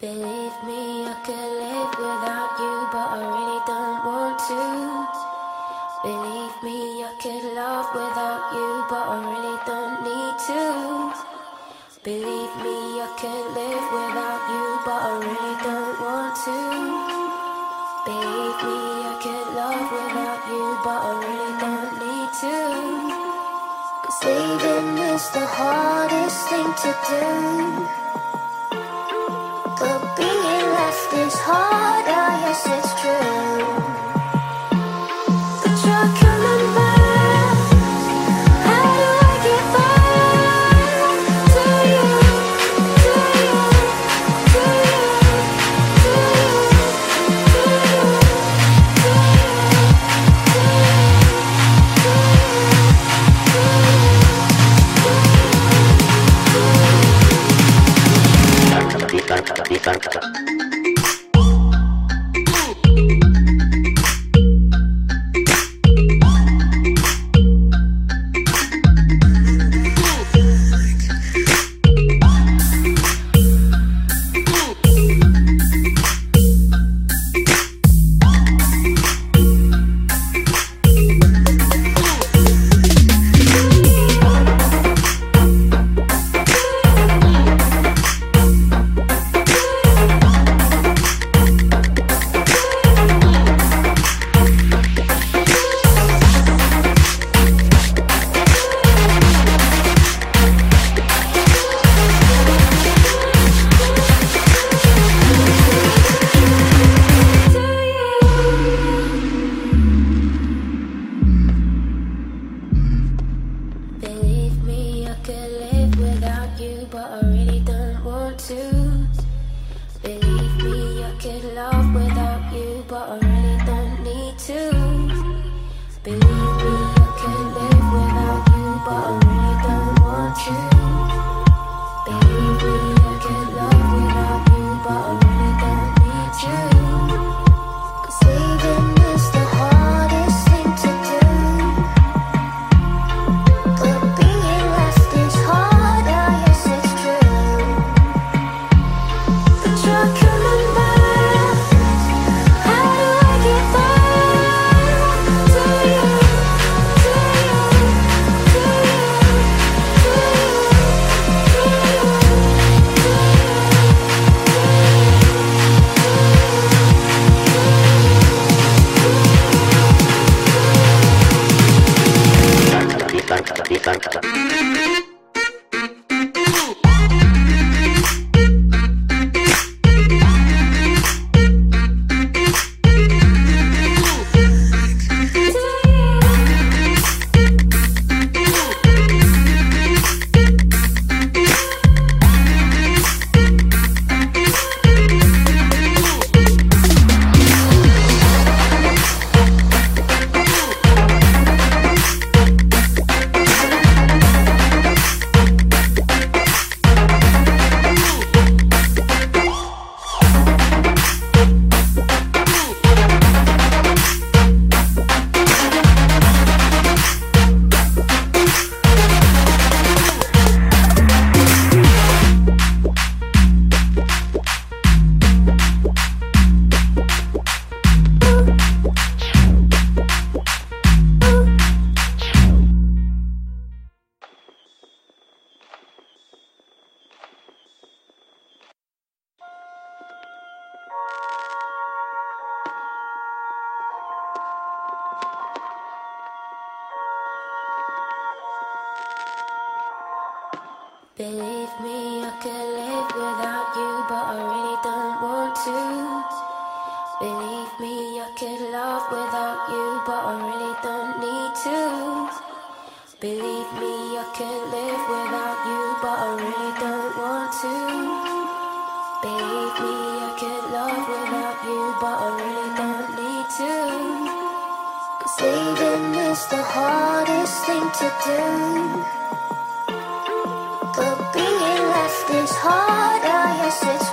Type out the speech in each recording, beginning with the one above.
Believe me, I can. live. hardest thing to do. But being left is harder, yes, Believe me, I could live without you, but I really don't want to. Believe me, I could love without you, but I really don't need to. Believe me, I could live without you, but I really don't want to. Believe me, I could love without you, but I really don't need to. Cause leaving is the hardest thing to do. six.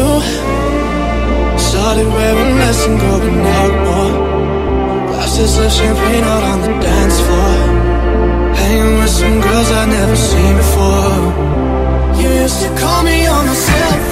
you. Started wearing less and going out more. Glasses of champagne out on the dance floor. Hanging with some girls I'd never seen before. You used to call me on the cell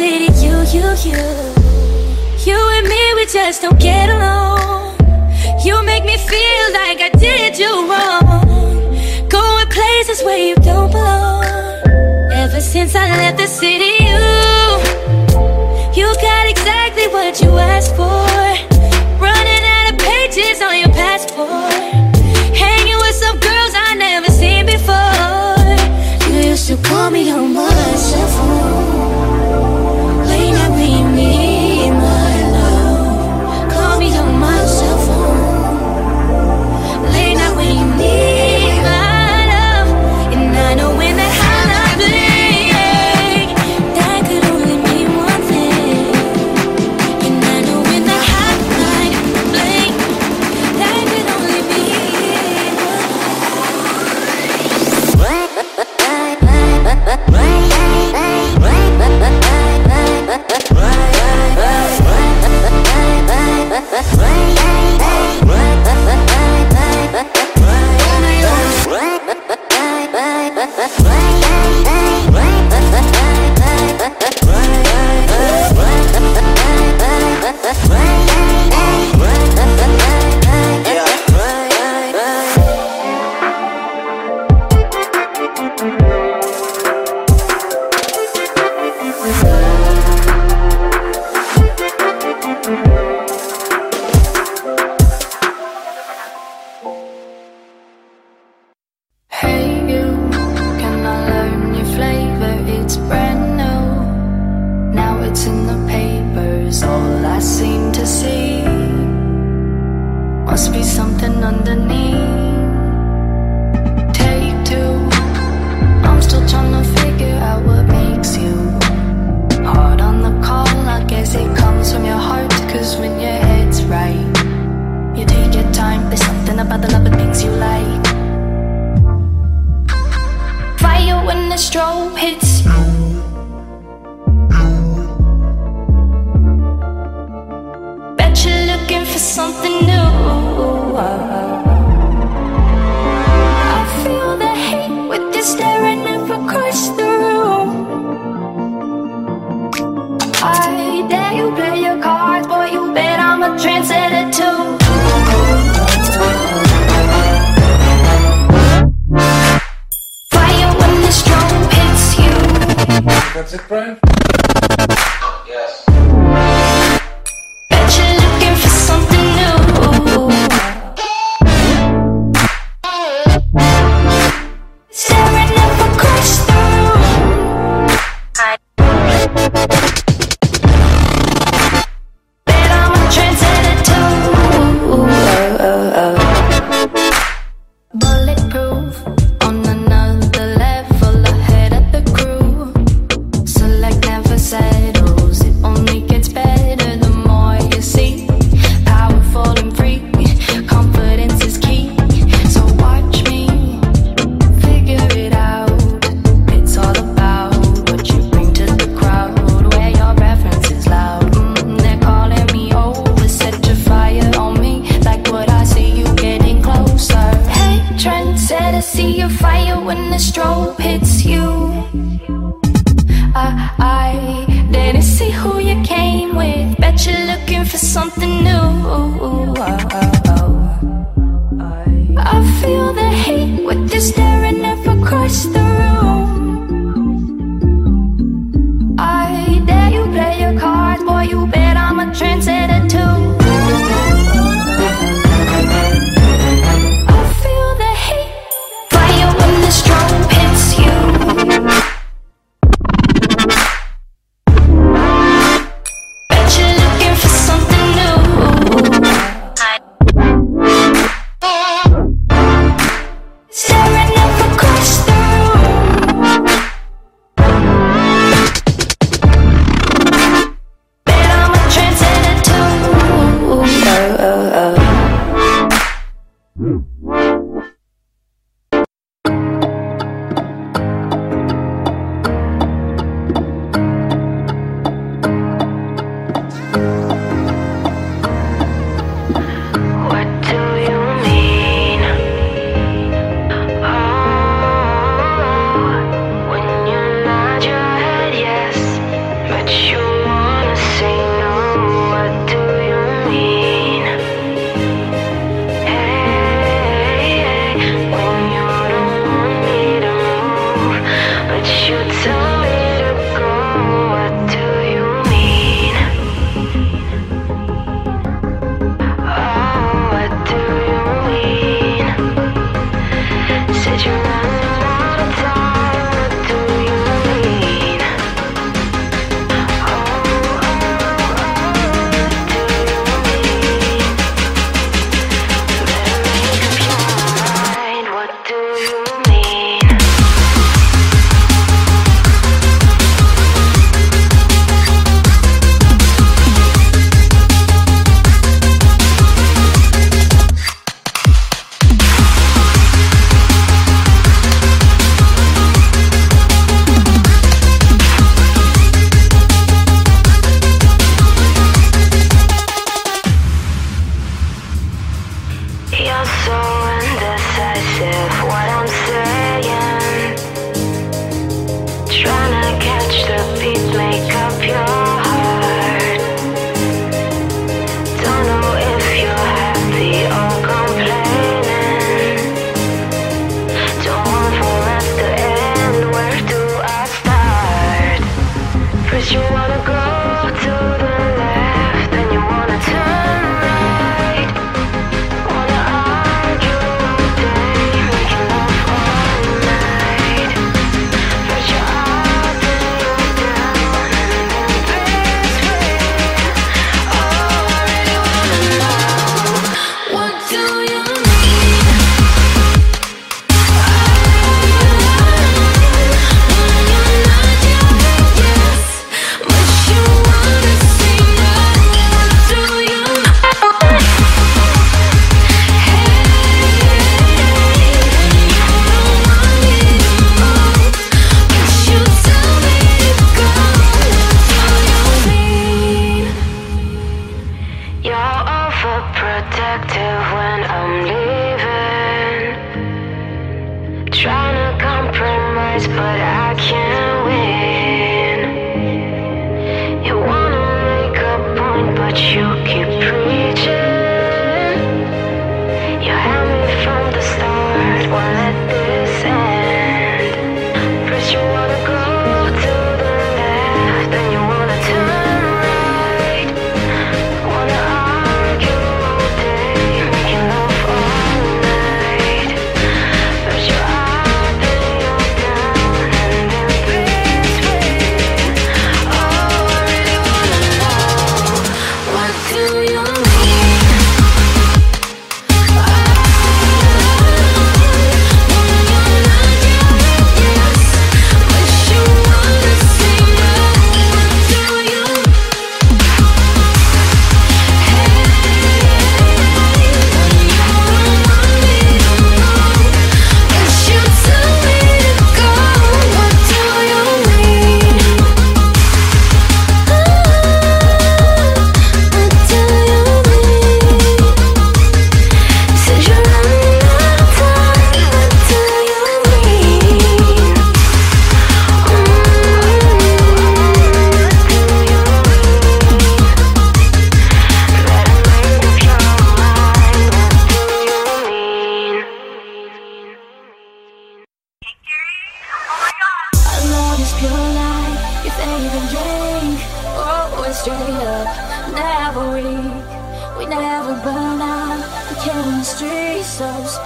city, you, you, you. You and me, we just don't get along. You make me feel like I did you wrong. Going places where you don't belong. Ever since I left the city, you You got exactly what you asked for. friend.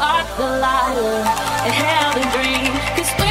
heart the lighter and have a dream. Cause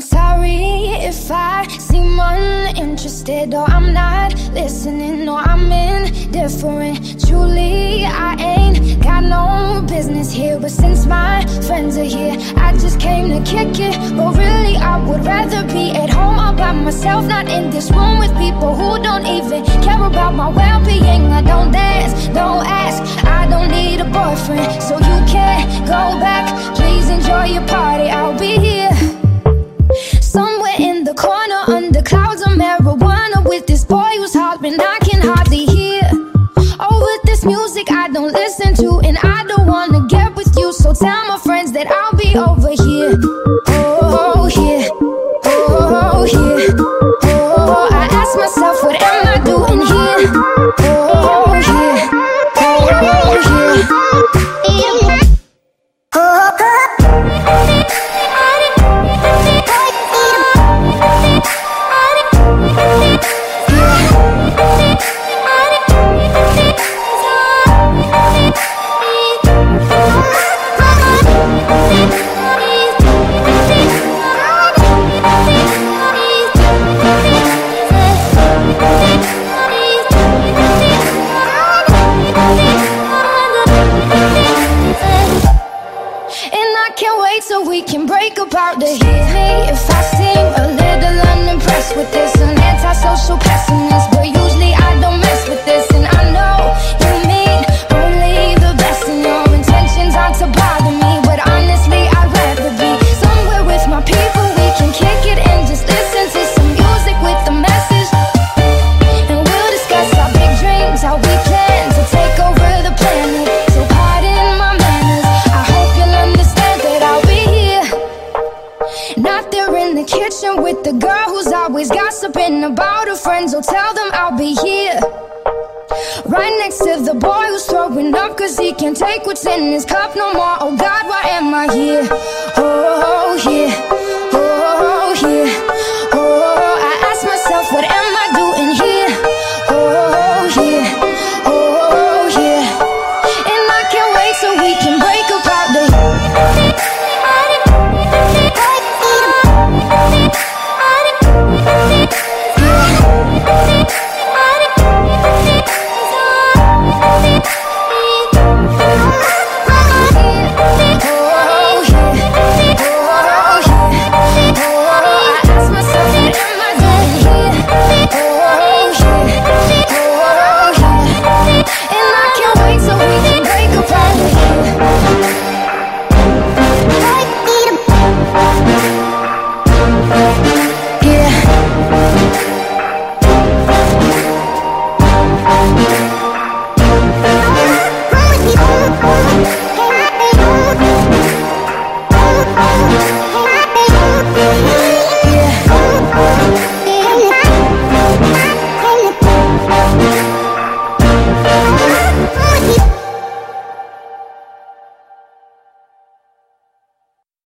I'm sorry if I seem uninterested or I'm not listening or I'm indifferent. Truly, I ain't got no business here, but since my friends are here, I just came to kick it. But really, I would rather be at home all by myself, not in this room with people who don't even care about my well being. I don't dance, don't ask, I don't need a boyfriend, so you can't go back. Please enjoy your party, I'll be here. Don't listen to, and I don't wanna get with you. So tell my friends that I'll be over here. Take what's in his